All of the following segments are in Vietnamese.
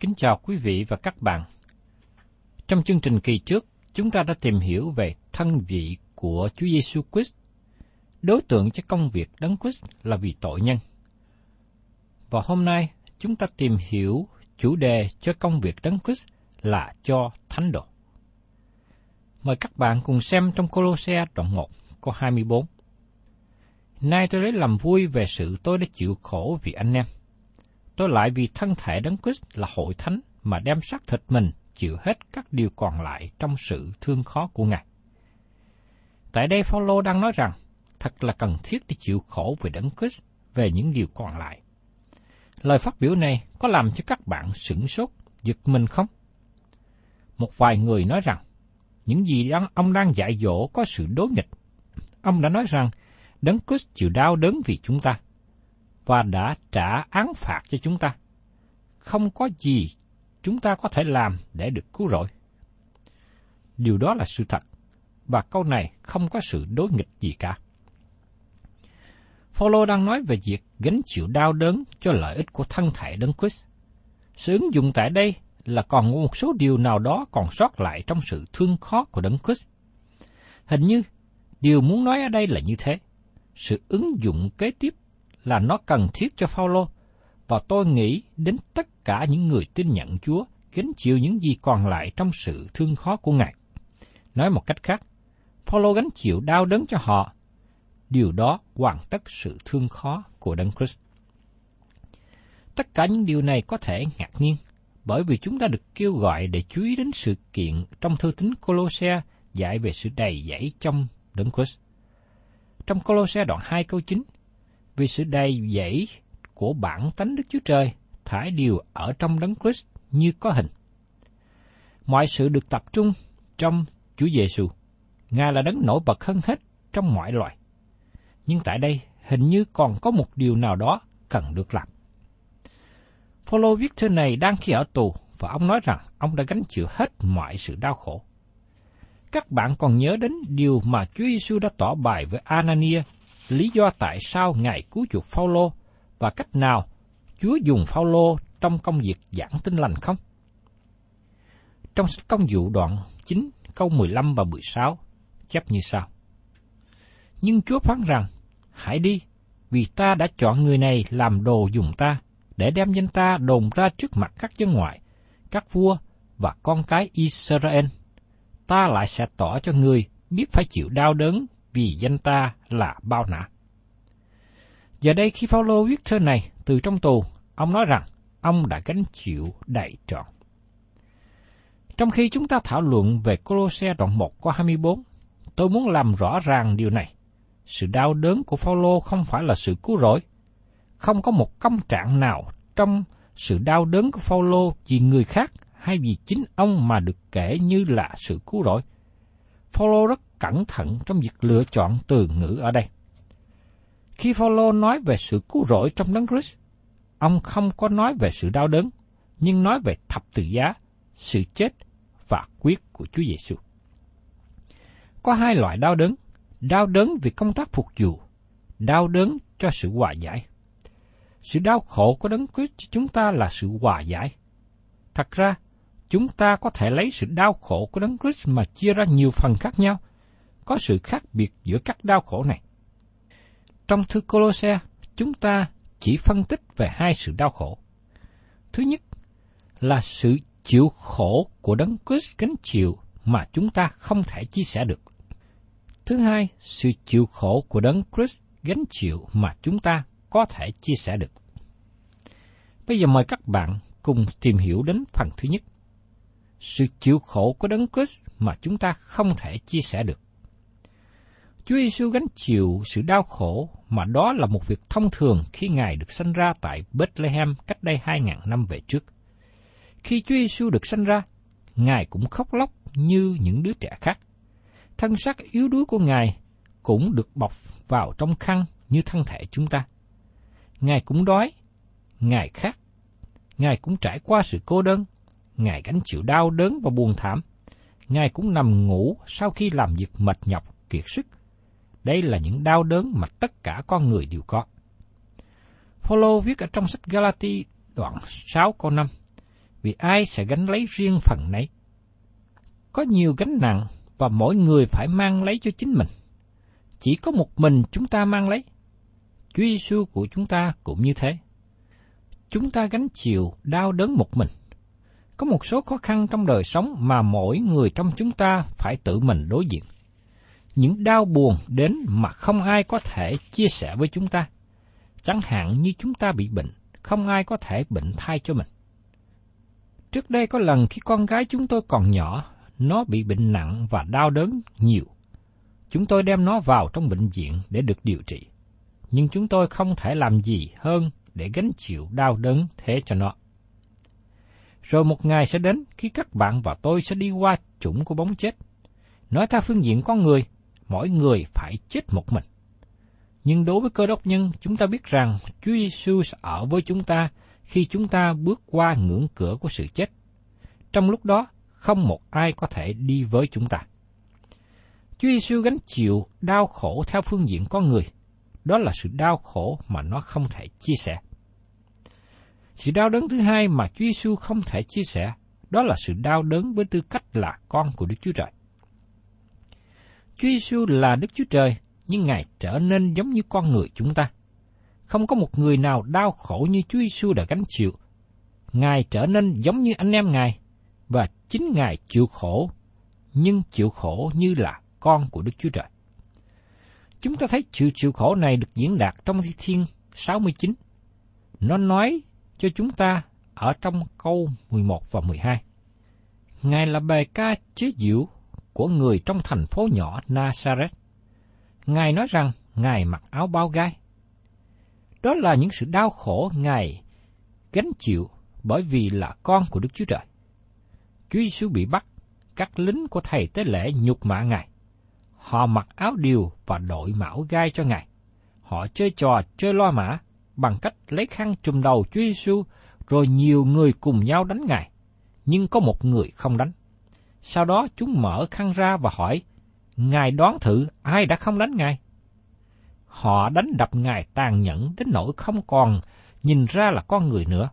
Kính chào quý vị và các bạn. Trong chương trình kỳ trước, chúng ta đã tìm hiểu về thân vị của Chúa Giêsu Christ. Đối tượng cho công việc Đấng Christ là vì tội nhân. Và hôm nay, chúng ta tìm hiểu chủ đề cho công việc Đấng Christ là cho thánh đồ. Mời các bạn cùng xem trong Colosse đoạn 1, câu 24. Nay tôi lấy làm vui về sự tôi đã chịu khổ vì anh em. Tôi lại vì thân thể Đấng Christ là hội thánh mà đem xác thịt mình chịu hết các điều còn lại trong sự thương khó của Ngài. Tại đây Phaolô đang nói rằng thật là cần thiết để chịu khổ về Đấng Christ về những điều còn lại. Lời phát biểu này có làm cho các bạn sửng sốt, giật mình không? Một vài người nói rằng những gì đang, ông đang dạy dỗ có sự đối nghịch. Ông đã nói rằng Đấng Christ chịu đau đớn vì chúng ta và đã trả án phạt cho chúng ta. Không có gì chúng ta có thể làm để được cứu rỗi. Điều đó là sự thật, và câu này không có sự đối nghịch gì cả. Phaolô đang nói về việc gánh chịu đau đớn cho lợi ích của thân thể Đấng Christ. Sự ứng dụng tại đây là còn một số điều nào đó còn sót lại trong sự thương khó của Đấng Christ. Hình như điều muốn nói ở đây là như thế. Sự ứng dụng kế tiếp là nó cần thiết cho Phaolô và tôi nghĩ đến tất cả những người tin nhận Chúa gánh chịu những gì còn lại trong sự thương khó của Ngài. Nói một cách khác, Phaolô gánh chịu đau đớn cho họ. Điều đó hoàn tất sự thương khó của Đấng Christ. Tất cả những điều này có thể ngạc nhiên, bởi vì chúng ta được kêu gọi để chú ý đến sự kiện trong thư tín Colosse dạy về sự đầy dẫy trong Đấng Christ. Trong Colosse đoạn 2 câu 9, vì sự đầy dẫy của bản tánh Đức Chúa Trời thải điều ở trong Đấng Christ như có hình. Mọi sự được tập trung trong Chúa Giêsu. Ngài là đấng nổi bật hơn hết trong mọi loài. Nhưng tại đây hình như còn có một điều nào đó cần được làm. Phaolô viết thư này đang khi ở tù và ông nói rằng ông đã gánh chịu hết mọi sự đau khổ. Các bạn còn nhớ đến điều mà Chúa Giêsu đã tỏ bài với Anania, lý do tại sao Ngài cứu chuộc Phaolô và cách nào Chúa dùng Phaolô trong công việc giảng tin lành không? Trong sách công vụ đoạn 9 câu 15 và 16 chép như sau. Nhưng Chúa phán rằng, hãy đi, vì ta đã chọn người này làm đồ dùng ta, để đem danh ta đồn ra trước mặt các dân ngoại, các vua và con cái Israel, ta lại sẽ tỏ cho người biết phải chịu đau đớn vì danh ta là bao nã. Giờ đây khi Phaolô viết thơ này từ trong tù, ông nói rằng ông đã gánh chịu đầy trọn. Trong khi chúng ta thảo luận về Colosse đoạn 1 có 24, tôi muốn làm rõ ràng điều này. Sự đau đớn của Phaolô không phải là sự cứu rỗi. Không có một công trạng nào trong sự đau đớn của Phaolô vì người khác hay vì chính ông mà được kể như là sự cứu rỗi. Phaolô rất cẩn thận trong việc lựa chọn từ ngữ ở đây. Khi Phaolô nói về sự cứu rỗi trong đấng Christ, ông không có nói về sự đau đớn, nhưng nói về thập tự giá, sự chết và quyết của Chúa Giêsu. Có hai loại đau đớn, đau đớn vì công tác phục vụ, đau đớn cho sự hòa giải. Sự đau khổ của đấng Christ cho chúng ta là sự hòa giải. Thật ra, chúng ta có thể lấy sự đau khổ của đấng Christ mà chia ra nhiều phần khác nhau. Có sự khác biệt giữa các đau khổ này. Trong thư Colosse, chúng ta chỉ phân tích về hai sự đau khổ. Thứ nhất là sự chịu khổ của đấng Christ gánh chịu mà chúng ta không thể chia sẻ được. Thứ hai, sự chịu khổ của đấng Christ gánh chịu mà chúng ta có thể chia sẻ được. Bây giờ mời các bạn cùng tìm hiểu đến phần thứ nhất. Sự chịu khổ của đấng Christ mà chúng ta không thể chia sẻ được. Chúa Giêsu gánh chịu sự đau khổ mà đó là một việc thông thường khi Ngài được sanh ra tại Bethlehem cách đây hai ngàn năm về trước. Khi Chúa Giêsu được sanh ra, Ngài cũng khóc lóc như những đứa trẻ khác. Thân xác yếu đuối của Ngài cũng được bọc vào trong khăn như thân thể chúng ta. Ngài cũng đói, Ngài khát, Ngài cũng trải qua sự cô đơn, Ngài gánh chịu đau đớn và buồn thảm. Ngài cũng nằm ngủ sau khi làm việc mệt nhọc, kiệt sức. Đây là những đau đớn mà tất cả con người đều có. Phaolô viết ở trong sách Galati đoạn 6 câu 5 vì ai sẽ gánh lấy riêng phần nấy. Có nhiều gánh nặng và mỗi người phải mang lấy cho chính mình. Chỉ có một mình chúng ta mang lấy. Chúa Giêsu của chúng ta cũng như thế. Chúng ta gánh chịu đau đớn một mình. Có một số khó khăn trong đời sống mà mỗi người trong chúng ta phải tự mình đối diện. Những đau buồn đến mà không ai có thể chia sẻ với chúng ta. Chẳng hạn như chúng ta bị bệnh, không ai có thể bệnh thay cho mình. Trước đây có lần khi con gái chúng tôi còn nhỏ, nó bị bệnh nặng và đau đớn nhiều. Chúng tôi đem nó vào trong bệnh viện để được điều trị. Nhưng chúng tôi không thể làm gì hơn để gánh chịu đau đớn thế cho nó. Rồi một ngày sẽ đến khi các bạn và tôi sẽ đi qua chủng của bóng chết. Nói theo phương diện con người, mỗi người phải chết một mình. Nhưng đối với cơ đốc nhân, chúng ta biết rằng Chúa Giêsu sẽ ở với chúng ta khi chúng ta bước qua ngưỡng cửa của sự chết. Trong lúc đó, không một ai có thể đi với chúng ta. Chúa Giêsu gánh chịu đau khổ theo phương diện con người. Đó là sự đau khổ mà nó không thể chia sẻ. Sự đau đớn thứ hai mà Chúa Giêsu không thể chia sẻ, đó là sự đau đớn với tư cách là con của Đức Chúa Trời. Chúa Giêsu là Đức Chúa Trời, nhưng Ngài trở nên giống như con người chúng ta. Không có một người nào đau khổ như Chúa Giêsu đã gánh chịu. Ngài trở nên giống như anh em Ngài, và chính Ngài chịu khổ, nhưng chịu khổ như là con của Đức Chúa Trời. Chúng ta thấy sự chịu khổ này được diễn đạt trong Thi Thiên 69. Nó nói cho chúng ta ở trong câu 11 và 12. Ngài là bài ca chế diệu của người trong thành phố nhỏ Nazareth. Ngài nói rằng Ngài mặc áo bao gai. Đó là những sự đau khổ Ngài gánh chịu bởi vì là con của Đức Chúa Trời. Chúa Giêsu bị bắt, các lính của thầy tế lễ nhục mạ Ngài. Họ mặc áo điều và đội mão gai cho Ngài. Họ chơi trò chơi loa mã bằng cách lấy khăn trùm đầu Chúa Giêsu rồi nhiều người cùng nhau đánh Ngài, nhưng có một người không đánh. Sau đó chúng mở khăn ra và hỏi, Ngài đoán thử ai đã không đánh Ngài? Họ đánh đập Ngài tàn nhẫn đến nỗi không còn nhìn ra là con người nữa.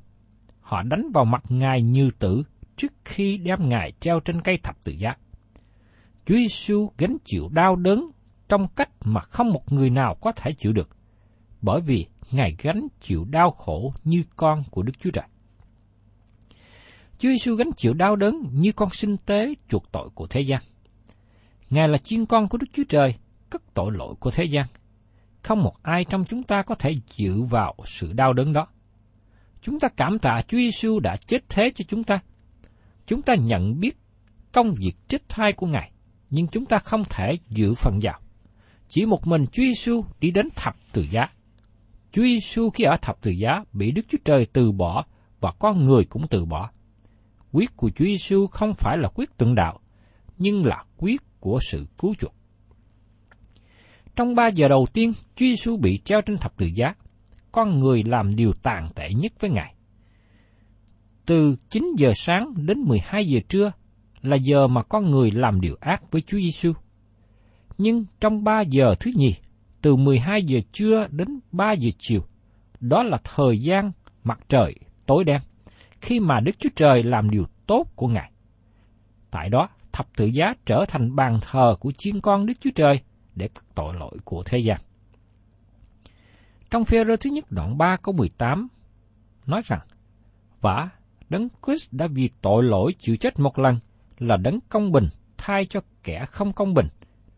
Họ đánh vào mặt Ngài như tử trước khi đem Ngài treo trên cây thập tự giá. Chúa Giêsu gánh chịu đau đớn trong cách mà không một người nào có thể chịu được, bởi vì Ngài gánh chịu đau khổ như con của Đức Chúa Trời. Chúa Giêsu gánh chịu đau đớn như con sinh tế chuộc tội của thế gian. Ngài là chiên con của Đức Chúa Trời, cất tội lỗi của thế gian. Không một ai trong chúng ta có thể dự vào sự đau đớn đó. Chúng ta cảm tạ Chúa Giêsu đã chết thế cho chúng ta. Chúng ta nhận biết công việc chết thai của Ngài, nhưng chúng ta không thể dự phần vào. Chỉ một mình Chúa Giêsu đi đến thập tự giá. Chúa Giêsu khi ở thập tự giá bị Đức Chúa Trời từ bỏ và con người cũng từ bỏ. Quyết của Chúa Giêsu không phải là quyết tượng đạo, nhưng là quyết của sự cứu chuộc. Trong ba giờ đầu tiên, Chúa Giêsu bị treo trên thập tự giá, con người làm điều tàn tệ nhất với Ngài. Từ 9 giờ sáng đến 12 giờ trưa là giờ mà con người làm điều ác với Chúa Giêsu. Nhưng trong 3 giờ thứ nhì, từ 12 giờ trưa đến 3 giờ chiều, đó là thời gian mặt trời tối đen, khi mà Đức Chúa Trời làm điều tốt của Ngài. Tại đó, thập tự giá trở thành bàn thờ của chiên con Đức Chúa Trời để cất tội lỗi của thế gian. Trong phê rơ thứ nhất đoạn 3 câu 18 nói rằng, Và Đấng Christ đã vì tội lỗi chịu chết một lần là đấng công bình thay cho kẻ không công bình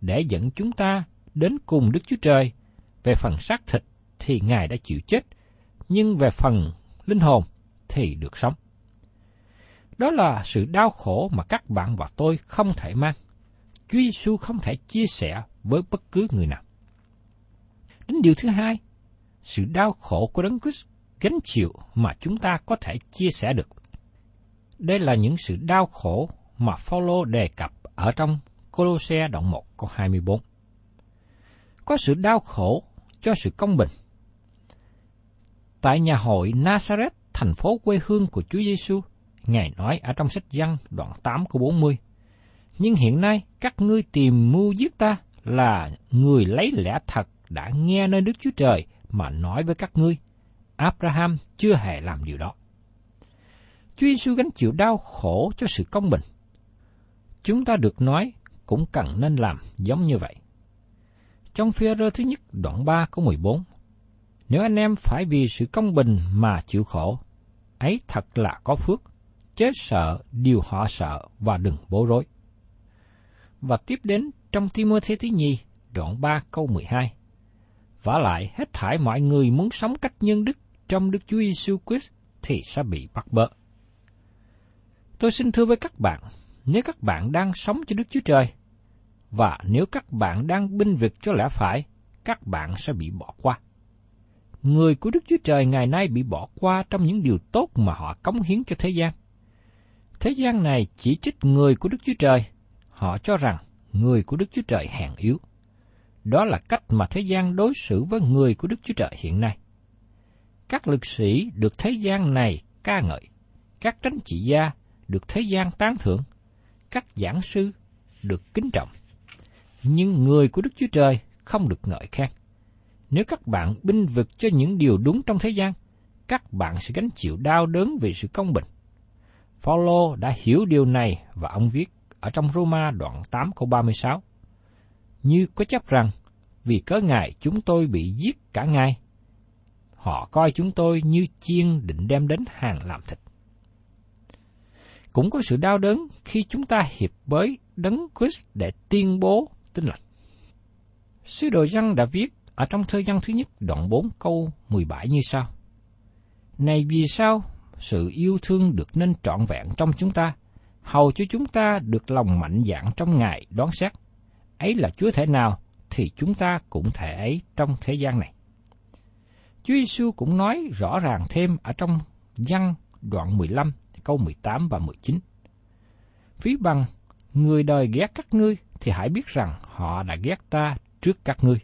để dẫn chúng ta đến cùng Đức Chúa Trời. Về phần xác thịt thì Ngài đã chịu chết, nhưng về phần linh hồn thì được sống. Đó là sự đau khổ mà các bạn và tôi không thể mang. Chúa Giêsu không thể chia sẻ với bất cứ người nào. Đến điều thứ hai, sự đau khổ của Đấng Christ gánh chịu mà chúng ta có thể chia sẻ được. Đây là những sự đau khổ mà Phaolô đề cập ở trong Colosse đoạn 1 câu 24. Có sự đau khổ cho sự công bình. Tại nhà hội Nazareth, thành phố quê hương của Chúa Giêsu, Ngài nói ở trong sách Giăng đoạn 8 câu 40. Nhưng hiện nay các ngươi tìm mưu giết ta là người lấy lẽ thật đã nghe nơi Đức Chúa Trời mà nói với các ngươi. Abraham chưa hề làm điều đó. Chúa Giêsu gánh chịu đau khổ cho sự công bình. Chúng ta được nói cũng cần nên làm giống như vậy. Trong phía rơ thứ nhất đoạn 3 câu 14, nếu anh em phải vì sự công bình mà chịu khổ, ấy thật là có phước, chết sợ điều họ sợ và đừng bối rối. Và tiếp đến trong Timothy thứ nhì, đoạn 3 câu 12. vả lại, hết thải mọi người muốn sống cách nhân đức trong Đức Chúa Giêsu Christ thì sẽ bị bắt bớ. Tôi xin thưa với các bạn, nếu các bạn đang sống cho Đức Chúa Trời, và nếu các bạn đang binh vực cho lẽ phải, các bạn sẽ bị bỏ qua. Người của Đức Chúa Trời ngày nay bị bỏ qua trong những điều tốt mà họ cống hiến cho thế gian. Thế gian này chỉ trích người của Đức Chúa Trời. Họ cho rằng người của Đức Chúa Trời hèn yếu. Đó là cách mà thế gian đối xử với người của Đức Chúa Trời hiện nay. Các lực sĩ được thế gian này ca ngợi, các tránh trị gia được thế gian tán thưởng, các giảng sư được kính trọng. Nhưng người của Đức Chúa Trời không được ngợi khen. Nếu các bạn binh vực cho những điều đúng trong thế gian, các bạn sẽ gánh chịu đau đớn vì sự công bình. Phaolô đã hiểu điều này và ông viết ở trong Roma đoạn 8 câu 36. Như có chấp rằng, vì cớ ngài chúng tôi bị giết cả ngày. Họ coi chúng tôi như chiên định đem đến hàng làm thịt. Cũng có sự đau đớn khi chúng ta hiệp với Đấng Christ để tuyên bố tin lành. Sứ đồ Giăng đã viết ở trong thơ văn thứ nhất đoạn 4 câu 17 như sau. Này vì sao sự yêu thương được nên trọn vẹn trong chúng ta, hầu cho chúng ta được lòng mạnh dạn trong Ngài đoán xét. Ấy là Chúa thể nào, thì chúng ta cũng thể ấy trong thế gian này. Chúa Giêsu cũng nói rõ ràng thêm ở trong văn đoạn 15, câu 18 và 19. Phí bằng, người đời ghét các ngươi, thì hãy biết rằng họ đã ghét ta trước các ngươi.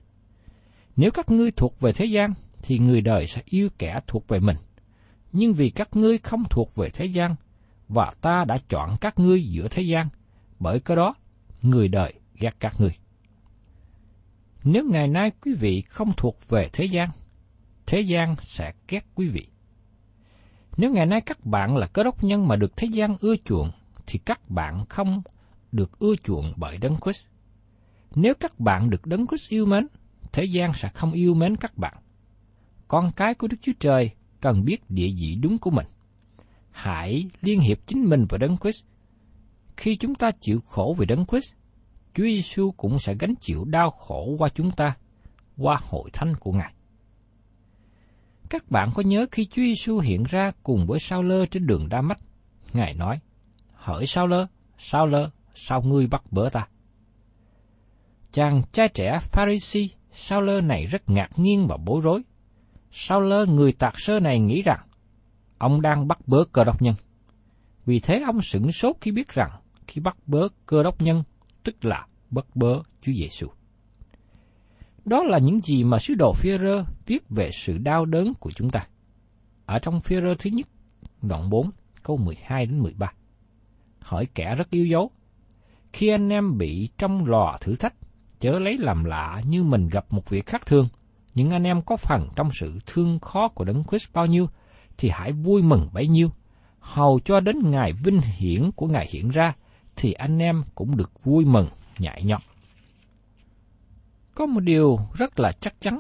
Nếu các ngươi thuộc về thế gian, thì người đời sẽ yêu kẻ thuộc về mình nhưng vì các ngươi không thuộc về thế gian, và ta đã chọn các ngươi giữa thế gian, bởi cái đó, người đời ghét các ngươi. Nếu ngày nay quý vị không thuộc về thế gian, thế gian sẽ ghét quý vị. Nếu ngày nay các bạn là cơ đốc nhân mà được thế gian ưa chuộng, thì các bạn không được ưa chuộng bởi Đấng Christ. Nếu các bạn được Đấng Christ yêu mến, thế gian sẽ không yêu mến các bạn. Con cái của Đức Chúa Trời cần biết địa vị đúng của mình. hãy liên hiệp chính mình với Đấng Christ. Khi chúng ta chịu khổ vì Đấng Christ, Chúa Giêsu cũng sẽ gánh chịu đau khổ qua chúng ta, qua hội thánh của Ngài. Các bạn có nhớ khi Chúa Giêsu hiện ra cùng với Sao Lơ trên đường Đa Mách, Ngài nói, Hỡi Sao Lơ, Sao Lơ, sao ngươi bắt bớ ta? Chàng trai trẻ Pharisee Sao Lơ này rất ngạc nhiên và bối rối. Sao Lơ người tạc sơ này nghĩ rằng, ông đang bắt bớ cơ đốc nhân. Vì thế ông sửng sốt khi biết rằng, khi bắt bớ cơ đốc nhân, tức là bắt bớ Chúa Giêsu. Đó là những gì mà sứ đồ phi-rơ viết về sự đau đớn của chúng ta. Ở trong phi-rơ thứ nhất, đoạn 4, câu 12 đến 13. Hỏi kẻ rất yêu dấu. Khi anh em bị trong lò thử thách, chớ lấy làm lạ như mình gặp một việc khác thương. Những anh em có phần trong sự thương khó của Đấng Christ bao nhiêu, thì hãy vui mừng bấy nhiêu. Hầu cho đến ngày vinh hiển của Ngài hiện ra, thì anh em cũng được vui mừng, nhại nhọt. Có một điều rất là chắc chắn,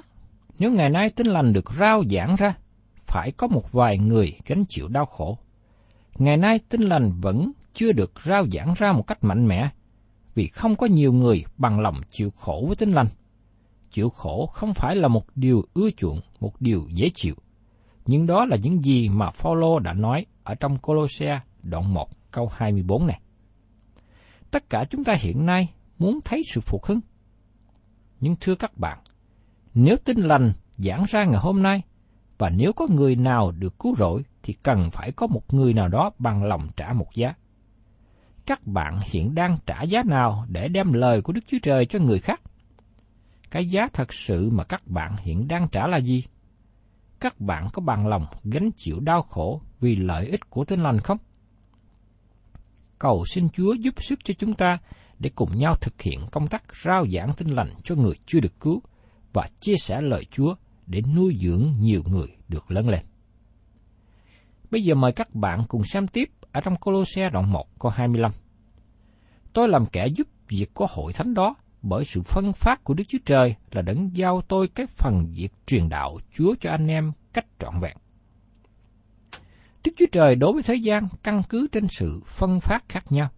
nếu ngày nay tin lành được rao giảng ra, phải có một vài người gánh chịu đau khổ. Ngày nay tin lành vẫn chưa được rao giảng ra một cách mạnh mẽ, vì không có nhiều người bằng lòng chịu khổ với tinh lành. Chịu khổ không phải là một điều ưa chuộng, một điều dễ chịu. Nhưng đó là những gì mà Phaolô đã nói ở trong Colosse đoạn 1 câu 24 này. Tất cả chúng ta hiện nay muốn thấy sự phục hưng. Nhưng thưa các bạn, nếu tin lành giảng ra ngày hôm nay, và nếu có người nào được cứu rỗi, thì cần phải có một người nào đó bằng lòng trả một giá. Các bạn hiện đang trả giá nào để đem lời của Đức Chúa Trời cho người khác? Cái giá thật sự mà các bạn hiện đang trả là gì? Các bạn có bằng lòng gánh chịu đau khổ vì lợi ích của tin lành không? Cầu xin Chúa giúp sức cho chúng ta để cùng nhau thực hiện công tác rao giảng tin lành cho người chưa được cứu và chia sẻ lời Chúa để nuôi dưỡng nhiều người được lớn lên. Bây giờ mời các bạn cùng xem tiếp ở trong Colosse đoạn 1 câu 25. Tôi làm kẻ giúp việc của hội thánh đó bởi sự phân phát của Đức Chúa Trời là đấng giao tôi cái phần việc truyền đạo Chúa cho anh em cách trọn vẹn. Đức Chúa Trời đối với thế gian căn cứ trên sự phân phát khác nhau,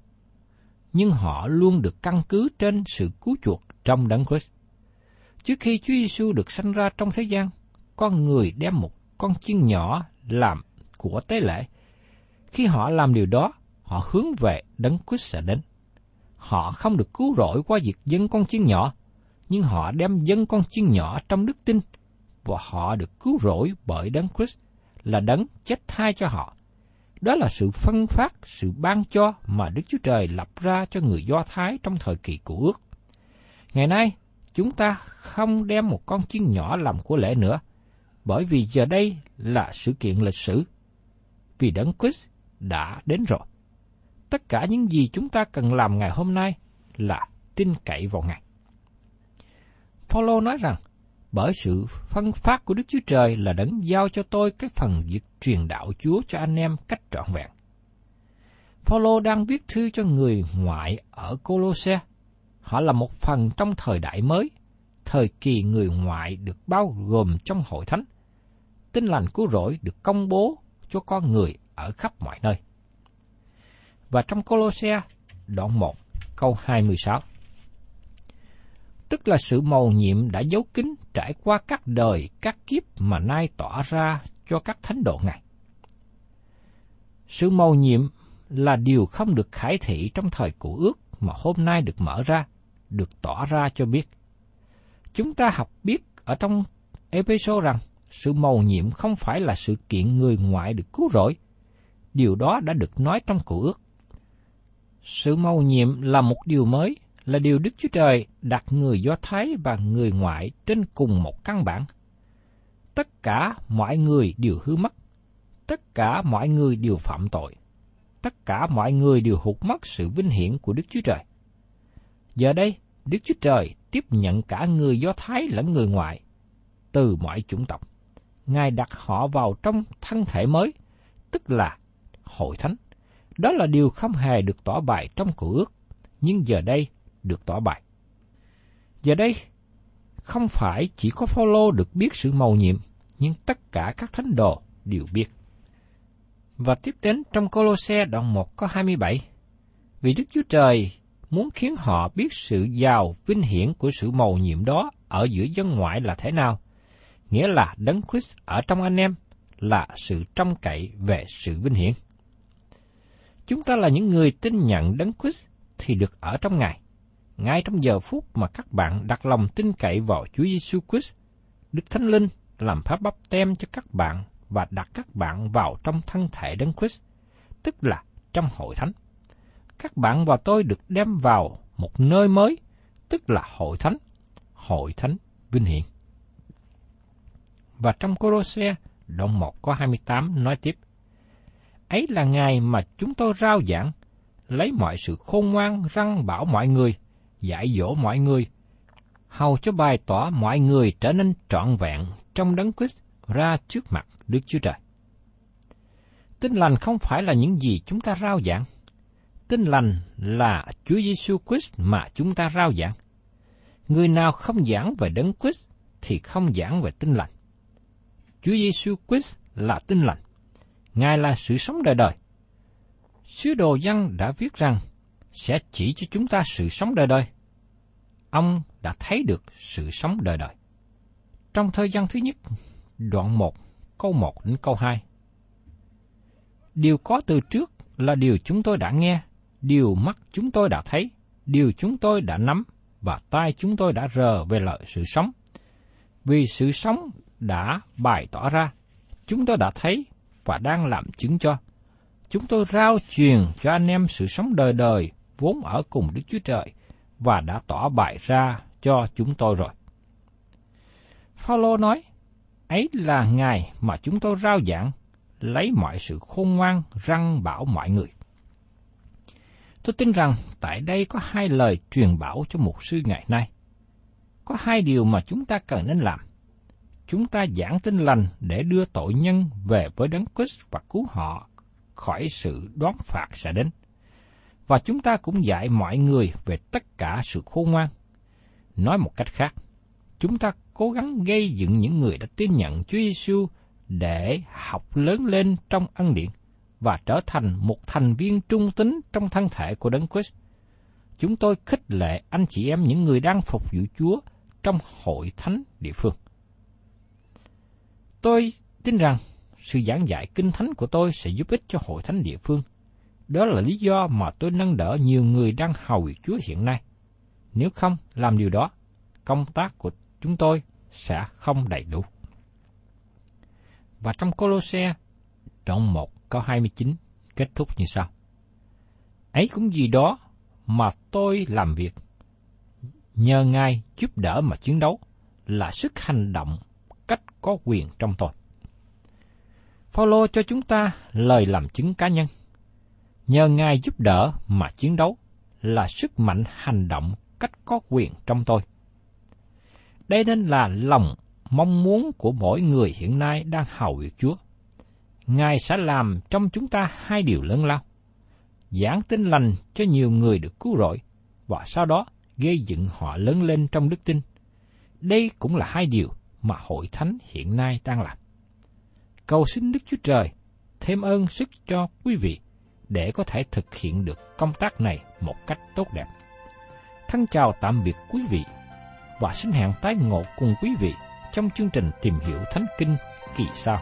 nhưng họ luôn được căn cứ trên sự cứu chuộc trong Đấng Christ. Trước khi Chúa Giêsu được sanh ra trong thế gian, con người đem một con chiên nhỏ làm của tế lễ. Khi họ làm điều đó, họ hướng về Đấng Christ sẽ đến. Họ không được cứu rỗi qua việc dân con chiên nhỏ, nhưng họ đem dân con chiên nhỏ trong đức tin, và họ được cứu rỗi bởi Đấng Christ là đấng chết thay cho họ. Đó là sự phân phát, sự ban cho mà Đức Chúa Trời lập ra cho người Do Thái trong thời kỳ cũ ước. Ngày nay, chúng ta không đem một con chiên nhỏ làm của lễ nữa, bởi vì giờ đây là sự kiện lịch sử. Vì Đấng Christ đã đến rồi. Tất cả những gì chúng ta cần làm ngày hôm nay là tin cậy vào Ngài. Phaolô nói rằng, bởi sự phân phát của Đức Chúa Trời là đấng giao cho tôi cái phần việc truyền đạo Chúa cho anh em cách trọn vẹn. Phaolô đang viết thư cho người ngoại ở Colosse. Họ là một phần trong thời đại mới, thời kỳ người ngoại được bao gồm trong hội thánh. Tin lành cứu rỗi được công bố cho con người ở khắp mọi nơi. Và trong Colosse đoạn 1 câu 26 tức là sự mầu nhiệm đã giấu kín trải qua các đời, các kiếp mà nay tỏa ra cho các thánh độ Ngài. Sự mầu nhiệm là điều không được khải thị trong thời cổ ước mà hôm nay được mở ra, được tỏ ra cho biết. Chúng ta học biết ở trong episode rằng sự mầu nhiệm không phải là sự kiện người ngoại được cứu rỗi. Điều đó đã được nói trong cựu ước. Sự mầu nhiệm là một điều mới là điều Đức Chúa Trời đặt người Do Thái và người ngoại trên cùng một căn bản. Tất cả mọi người đều hư mất. Tất cả mọi người đều phạm tội. Tất cả mọi người đều hụt mất sự vinh hiển của Đức Chúa Trời. Giờ đây, Đức Chúa Trời tiếp nhận cả người Do Thái lẫn người ngoại, từ mọi chủng tộc. Ngài đặt họ vào trong thân thể mới, tức là hội thánh. Đó là điều không hề được tỏ bài trong cổ ước, nhưng giờ đây được tỏ bài. Giờ đây, không phải chỉ có Phaolô được biết sự mầu nhiệm, nhưng tất cả các thánh đồ đều biết. Và tiếp đến trong Colosse đoạn 1 có 27. Vì Đức Chúa Trời muốn khiến họ biết sự giàu vinh hiển của sự mầu nhiệm đó ở giữa dân ngoại là thế nào, nghĩa là đấng Christ ở trong anh em là sự trông cậy về sự vinh hiển. Chúng ta là những người tin nhận đấng Christ thì được ở trong Ngài. Ngay trong giờ phút mà các bạn đặt lòng tin cậy vào Chúa Giêsu Christ, Đức Thánh Linh làm pháp bắp tem cho các bạn và đặt các bạn vào trong thân thể đấng Christ, tức là trong hội thánh. Các bạn và tôi được đem vào một nơi mới, tức là hội thánh, hội thánh vinh hiển. Và trong Cô-rô-xe, đoạn 1 có 28 nói tiếp, Ấy là ngày mà chúng tôi rao giảng, lấy mọi sự khôn ngoan răng bảo mọi người, dạy dỗ mọi người, hầu cho bày tỏ mọi người trở nên trọn vẹn trong đấng Christ ra trước mặt Đức Chúa Trời. Tin lành không phải là những gì chúng ta rao giảng. Tin lành là Chúa Giêsu Christ mà chúng ta rao giảng. Người nào không giảng về đấng Christ thì không giảng về tin lành. Chúa Giêsu Christ là tin lành. Ngài là sự sống đời đời. Sứ đồ dân đã viết rằng sẽ chỉ cho chúng ta sự sống đời đời. Ông đã thấy được sự sống đời đời. Trong thời gian thứ nhất, đoạn 1, câu 1 đến câu 2. Điều có từ trước là điều chúng tôi đã nghe, điều mắt chúng tôi đã thấy, điều chúng tôi đã nắm và tai chúng tôi đã rờ về lợi sự sống. Vì sự sống đã bày tỏ ra, chúng tôi đã thấy và đang làm chứng cho. Chúng tôi rao truyền cho anh em sự sống đời đời vốn ở cùng Đức Chúa Trời và đã tỏ bày ra cho chúng tôi rồi. Phaolô nói, ấy là ngày mà chúng tôi rao giảng, lấy mọi sự khôn ngoan răng bảo mọi người. Tôi tin rằng tại đây có hai lời truyền bảo cho mục sư ngày nay. Có hai điều mà chúng ta cần nên làm. Chúng ta giảng tin lành để đưa tội nhân về với Đấng Christ và cứu họ khỏi sự đoán phạt sẽ đến. Và chúng ta cũng dạy mọi người về tất cả sự khôn ngoan. Nói một cách khác, chúng ta cố gắng gây dựng những người đã tin nhận Chúa Giêsu để học lớn lên trong ân điển và trở thành một thành viên trung tín trong thân thể của Đấng Christ. Chúng tôi khích lệ anh chị em những người đang phục vụ Chúa trong hội thánh địa phương. Tôi tin rằng sự giảng dạy kinh thánh của tôi sẽ giúp ích cho hội thánh địa phương. Đó là lý do mà tôi nâng đỡ nhiều người đang hầu việc Chúa hiện nay. Nếu không làm điều đó, công tác của chúng tôi sẽ không đầy đủ. Và trong Colosse, đoạn 1 câu 29 kết thúc như sau. Ấy cũng gì đó mà tôi làm việc, nhờ Ngài giúp đỡ mà chiến đấu, là sức hành động cách có quyền trong tôi. Phaolô cho chúng ta lời làm chứng cá nhân. Nhờ Ngài giúp đỡ mà chiến đấu là sức mạnh hành động cách có quyền trong tôi. Đây nên là lòng mong muốn của mỗi người hiện nay đang hầu việc Chúa. Ngài sẽ làm trong chúng ta hai điều lớn lao. Giảng tin lành cho nhiều người được cứu rỗi, và sau đó gây dựng họ lớn lên trong đức tin. Đây cũng là hai điều mà hội thánh hiện nay đang làm. Cầu xin Đức Chúa Trời thêm ơn sức cho quý vị để có thể thực hiện được công tác này một cách tốt đẹp. Thân chào tạm biệt quý vị và xin hẹn tái ngộ cùng quý vị trong chương trình tìm hiểu Thánh Kinh kỳ sau.